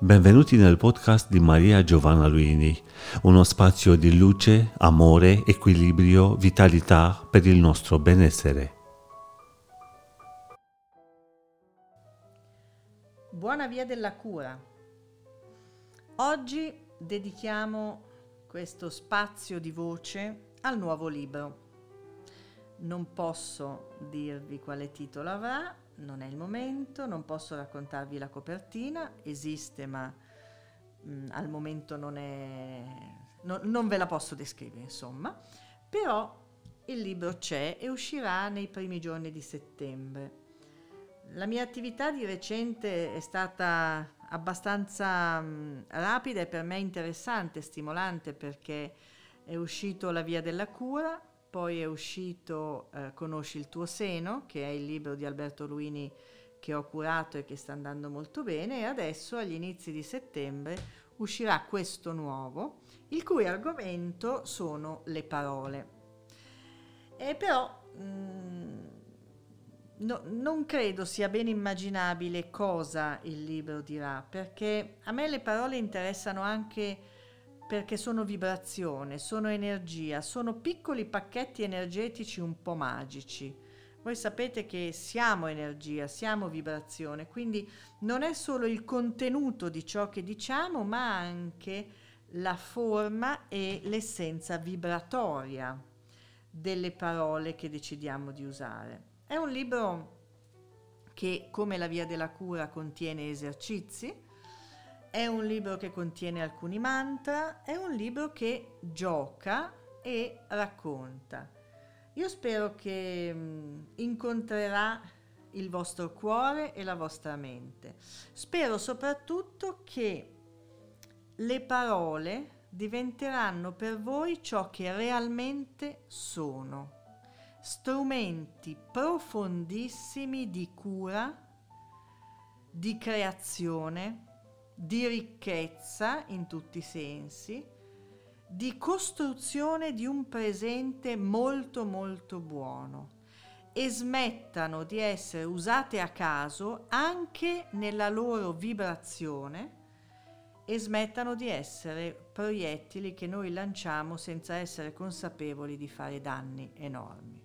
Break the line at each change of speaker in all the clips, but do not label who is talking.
Benvenuti nel podcast di Maria Giovanna Luini, uno spazio di luce, amore, equilibrio, vitalità per il nostro benessere.
Buona via della cura. Oggi dedichiamo questo spazio di voce al nuovo libro. Non posso dirvi quale titolo avrà, non è il momento, non posso raccontarvi la copertina, esiste ma mh, mm, al momento non, è, no, non ve la posso descrivere, insomma, però il libro c'è e uscirà nei primi giorni di settembre. La mia attività di recente è stata abbastanza mh, mm, rapida e per me interessante, stimolante perché è uscito La via della cura, poi è uscito eh, Conosci il tuo seno, che è il libro di Alberto Luini che ho curato e che sta andando molto bene, e adesso agli inizi di settembre uscirà questo nuovo, il cui argomento sono le parole. E però mh, mm, no, non credo sia ben immaginabile cosa il libro dirà, perché a me le parole interessano anche perché sono vibrazione, sono energia, sono piccoli pacchetti energetici un po' magici. Voi sapete che siamo energia, siamo vibrazione, quindi non è solo il contenuto di ciò che diciamo, ma anche la forma e l'essenza vibratoria delle parole che decidiamo di usare. È un libro che, come La Via della Cura, contiene esercizi, è un libro che contiene alcuni mantra, è un libro che gioca e racconta. Io spero che mm, incontrerà il vostro cuore e la vostra mente. Spero soprattutto che le parole diventeranno per voi ciò che realmente sono, strumenti profondissimi di cura, di creazione, di ricchezza in tutti i sensi, di costruzione di un presente molto molto buono e smettano di essere usate a caso anche nella loro vibrazione e smettano di essere proiettili che noi lanciamo senza essere consapevoli di fare danni enormi.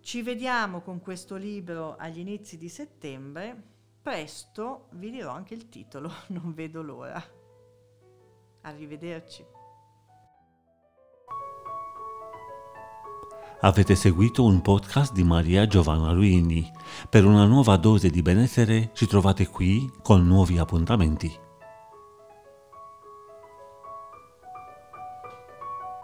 Ci vediamo con questo libro agli inizi di settembre Presto vi dirò anche il titolo, non vedo l'ora. Arrivederci.
Avete seguito un podcast di Maria Giovanna Luini. Per una nuova dose di benessere ci trovate qui con nuovi appuntamenti.